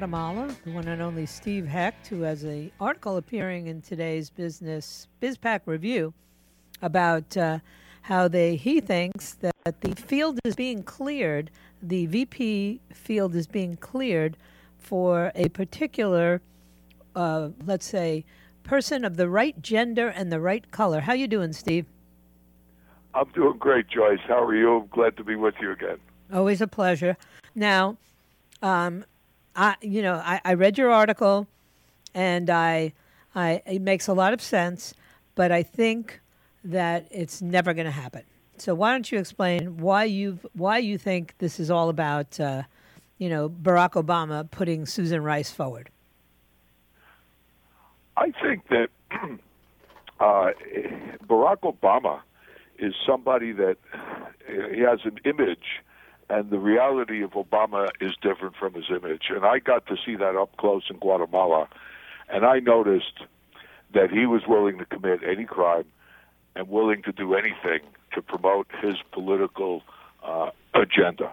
Guatemala, the one and only Steve Hecht, who has an article appearing in today's Business BizPac Review about uh, how they he thinks that the field is being cleared, the VP field is being cleared for a particular, uh, let's say, person of the right gender and the right color. How you doing, Steve? I'm doing great, Joyce. How are you? I'm glad to be with you again. Always a pleasure. Now, um, I you know I, I read your article, and I, I it makes a lot of sense, but I think that it's never going to happen. So why don't you explain why you why you think this is all about, uh, you know, Barack Obama putting Susan Rice forward? I think that uh, Barack Obama is somebody that he has an image and the reality of Obama is different from his image. And I got to see that up close in Guatemala, and I noticed that he was willing to commit any crime and willing to do anything to promote his political uh, agenda.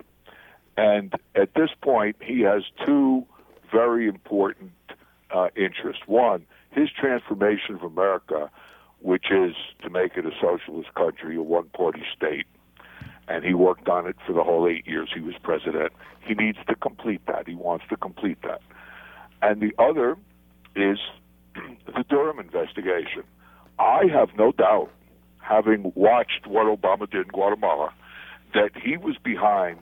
And at this point, he has two very important uh, interests. One, his transformation of America, which is to make it a socialist country, a one party state and he worked on it for the whole eight years he was president. He needs to complete that. He wants to complete that. And the other is the Durham investigation. I have no doubt, having watched what Obama did in Guatemala, that he was behind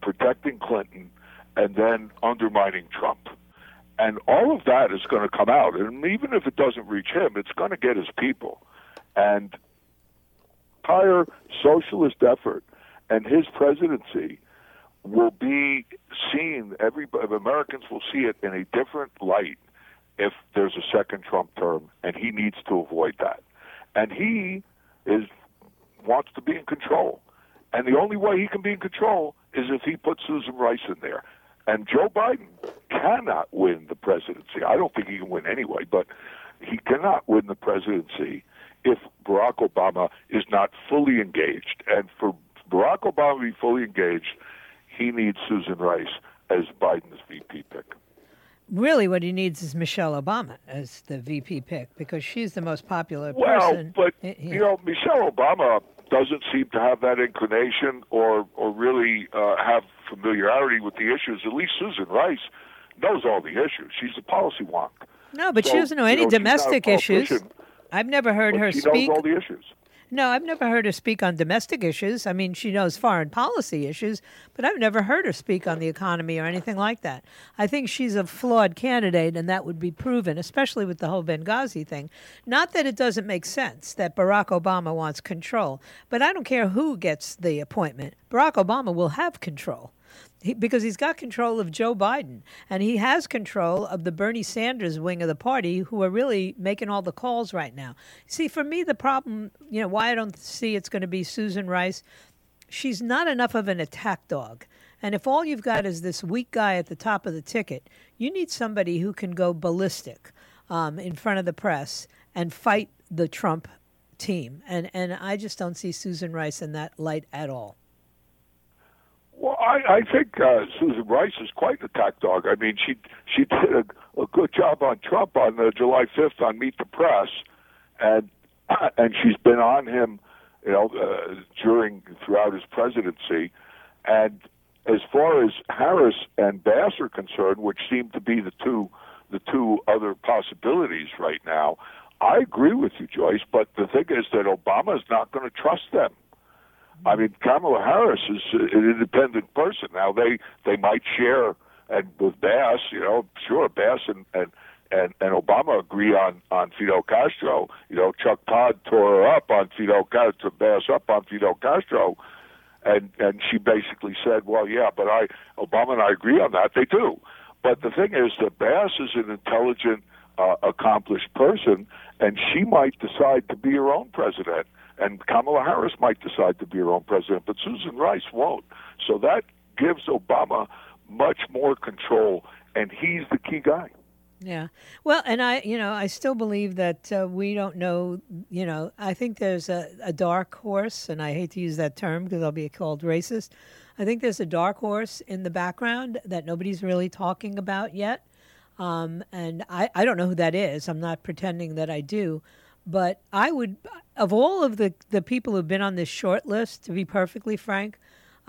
protecting Clinton and then undermining Trump. And all of that is going to come out. And even if it doesn't reach him, it's going to get his people. And entire socialist effort and his presidency will be seen. Every Americans will see it in a different light if there's a second Trump term, and he needs to avoid that. And he is wants to be in control, and the only way he can be in control is if he puts Susan Rice in there. And Joe Biden cannot win the presidency. I don't think he can win anyway, but he cannot win the presidency if Barack Obama is not fully engaged. And for Barack Obama be fully engaged, he needs Susan Rice as Biden's VP pick. Really, what he needs is Michelle Obama as the VP pick because she's the most popular well, person. Well, but eh, yeah. you know, Michelle Obama doesn't seem to have that inclination or or really uh, have familiarity with the issues. At least Susan Rice knows all the issues. She's a policy wonk. No, but so, she doesn't know any you know, domestic issues. I've never heard her she speak. Knows all the issues. No, I've never heard her speak on domestic issues. I mean, she knows foreign policy issues, but I've never heard her speak on the economy or anything like that. I think she's a flawed candidate, and that would be proven, especially with the whole Benghazi thing. Not that it doesn't make sense that Barack Obama wants control, but I don't care who gets the appointment. Barack Obama will have control he, because he's got control of Joe Biden and he has control of the Bernie Sanders wing of the party who are really making all the calls right now. See, for me, the problem, you know, why I don't see it's going to be Susan Rice, she's not enough of an attack dog. And if all you've got is this weak guy at the top of the ticket, you need somebody who can go ballistic um, in front of the press and fight the Trump team. And, and I just don't see Susan Rice in that light at all. Well, I, I think uh, Susan Rice is quite an attack dog. I mean, she she did a, a good job on Trump on uh, July 5th on Meet the Press, and and she's been on him, you know, uh, during throughout his presidency, and as far as Harris and Bass are concerned, which seem to be the two the two other possibilities right now, I agree with you, Joyce. But the thing is that Obama is not going to trust them. I mean, Kamala Harris is an independent person. Now they they might share and with Bass, you know, sure Bass and and and, and Obama agree on on Fidel Castro. You know, Chuck Todd tore her up on Fidel Castro, Bass up on Fidel Castro, and and she basically said, well, yeah, but I Obama and I agree on that. They do, but the thing is that Bass is an intelligent, uh, accomplished person, and she might decide to be her own president and Kamala Harris might decide to be her own president, but Susan Rice won't. So that gives Obama much more control, and he's the key guy. Yeah. Well, and I, you know, I still believe that uh, we don't know, you know, I think there's a, a, dark horse, and I hate to use that term because I'll be called racist. I think there's a dark horse in the background that nobody's really talking about yet. Um, and I, I don't know who that is. I'm not pretending that I do. But I would, of all of the, the people who've been on this short list, to be perfectly frank,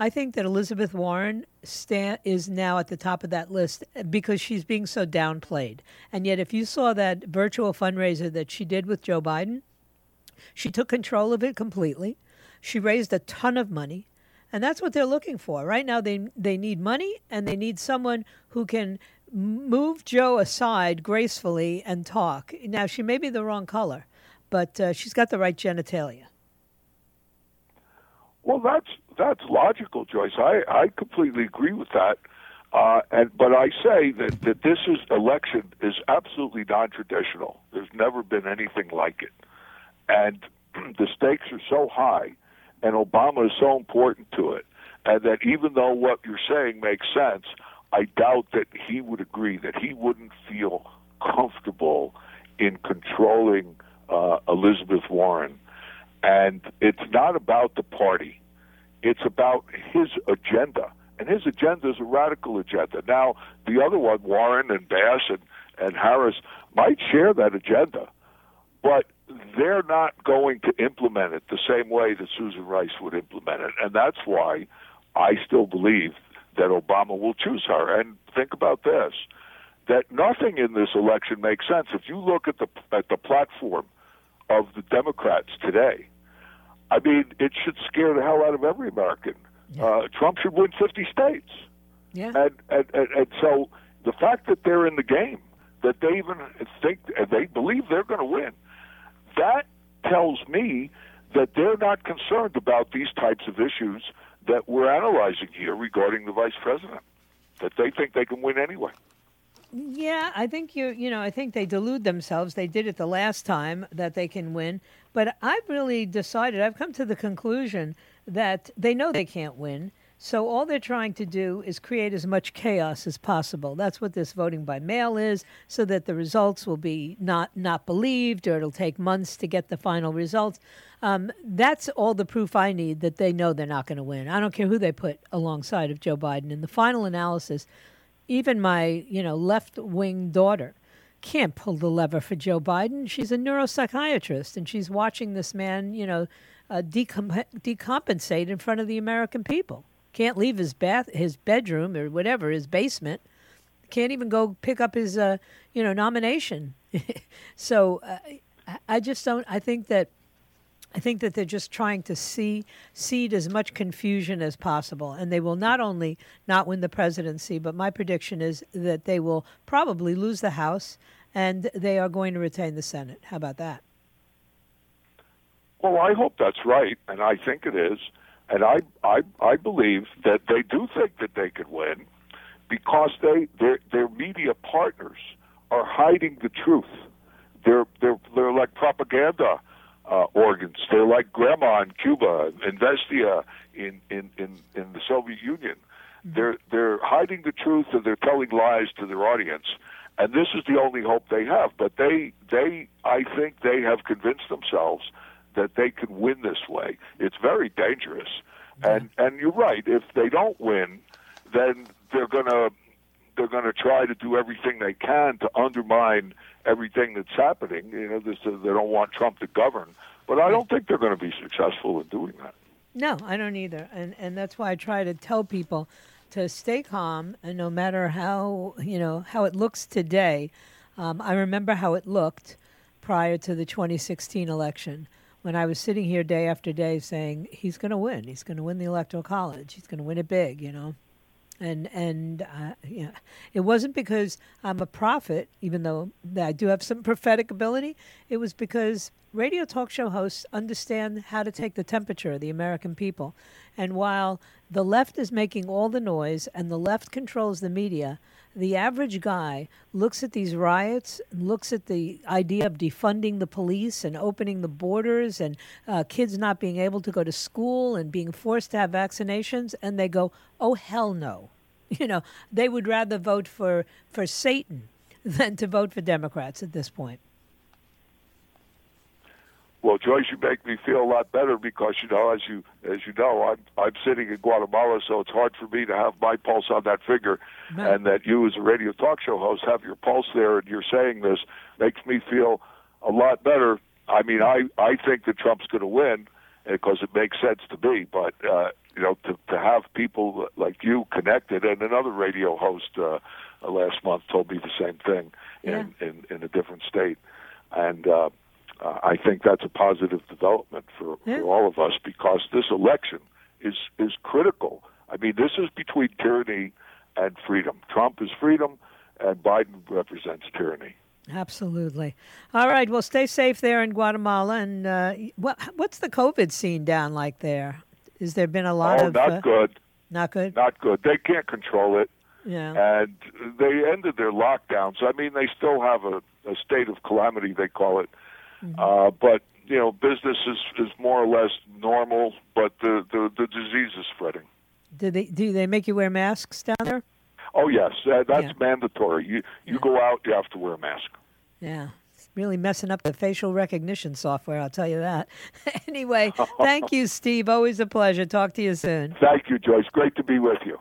I think that Elizabeth Warren sta- is now at the top of that list eh, because she's being so downplayed. And yet, if you saw that virtual fundraiser that she did with Joe Biden, she took control of it completely. She raised a ton of money. And that's what they're looking for. Right now, they, they need money and they need someone who can move Joe aside gracefully and talk. Now, she may be the wrong color, but uh, she's got the right genitalia. Well, that's that's logical, Joyce. I, I completely agree with that. Uh, and but I say that, that this is election is absolutely non-traditional. There's never been anything like it, and the stakes are so high, and Obama is so important to it, and that even though what you're saying makes sense, I doubt that he would agree that he wouldn't feel comfortable in controlling uh, Elizabeth Warren, and it's not about the party it's about his agenda. And his agenda is a radical agenda. Now, the other one, Warren and Bass and, and Harris, might share that agenda, but they're not going to implement it the same way that Susan Rice would implement it. And that's why I still believe that Obama will choose her. And think about this that nothing in this election makes sense. If you look at the at the platform of the Democrats today, I mean, it should scare the hell out of every American. Yeah. Uh, Trump should win 50 states. Yeah. And, and, and, and so the fact that they're in the game, that they even think, and they believe they're going to win, that tells me that they're not concerned about these types of issues that we're analyzing here regarding the vice president, that they think they can win anyway. Yeah, I think you you know I think they delude themselves. They did it the last time that they can win, but I've really decided. I've come to the conclusion that they know they can't win. So all they're trying to do is create as much chaos as possible. That's what this voting by mail is, so that the results will be not not believed, or it'll take months to get the final results. Um, that's all the proof I need that they know they're not going to win. I don't care who they put alongside of Joe Biden. In the final analysis, even my, you know, left wing daughter can't pull the lever for Joe Biden. She's a neuropsychiatrist and she's watching this man, you know, uh, decom- decompensate in front of the American people. Can't leave his bath, his bedroom or whatever, his basement. Can't even go pick up his, uh, you know, nomination. so uh, I just don't. I think that I think that they're just trying to see seed as much confusion as possible, and they will not only not win the presidency, but my prediction is that they will probably lose the House, and they are going to retain the Senate. How about that? Well, I hope that's right, and I think it is, and I I I believe that they do think that they could win because they their their media partners are hiding the truth. They're they're they're like propaganda uh, organs. They're like Granma in Cuba, Izvestia in, in, in, in the Soviet Union. They're, they're hiding the truth and they're telling lies to their audience. And this is the only hope they have. But they, they, I think they have convinced themselves that they can win this way. It's very dangerous. And, and you're right. If they don't win, then they're going to they're going to try to do everything they can to undermine everything that's happening. You know, this, uh, they don't want Trump to govern, but I don't think they're going to be successful in doing that. No, I don't either, and and that's why I try to tell people to stay calm, and no matter how you know how it looks today. Um, I remember how it looked prior to the 2016 election when I was sitting here day after day saying he's going to win, he's going to win the electoral college, he's going to win it big, you know and and uh, yeah, it wasn't because I'm a prophet, even though I do have some prophetic ability. It was because radio talk show hosts understand how to take the temperature of the American people, and while the left is making all the noise and the left controls the media, the average guy looks at these riots, looks at the idea of defunding the police and opening the borders and uh, kids not being able to go to school and being forced to have vaccinations, and they go, oh, hell no. You know, they would rather vote for, for Satan than to vote for Democrats at this point. Well, Joyce, you make me feel a lot better because you know, as you as you know, I'm I'm sitting in Guatemala, so it's hard for me to have my pulse on that figure, Right. and that you, as a radio talk show host, have your pulse there, and you're saying this makes me feel a lot better. I mean, I I think that Trump's going to win because it makes sense to me, but uh, you know, to to have people like you connected, and another radio host uh, last month told me the same thing in in, in a different state, and. Uh, uh, I think that's a positive development for, Yeah. for all of us because this election is is critical. I mean, this is between tyranny and freedom. Trump is freedom, and Biden represents tyranny. Absolutely. All right. Well, stay safe there in Guatemala. And uh, what what's the COVID scene down like there? Has there been a lot oh, of not uh, good, not good? not good. They can't control it, Yeah. and they ended their lockdowns. I mean, they still have a, a state of calamity, they call it. Mm-hmm. Uh, but you know, business is, is more or less normal, but the, the the disease is spreading. Do they do they make you wear masks down there? Oh yes, uh, that's Yeah. mandatory. You you go out, you have to wear a mask. Yeah. It's really messing up the facial recognition software, I'll tell you that. anyway, thank you, Steve. Always a pleasure. Talk to you soon. Thank you, Joyce. Great to be with you.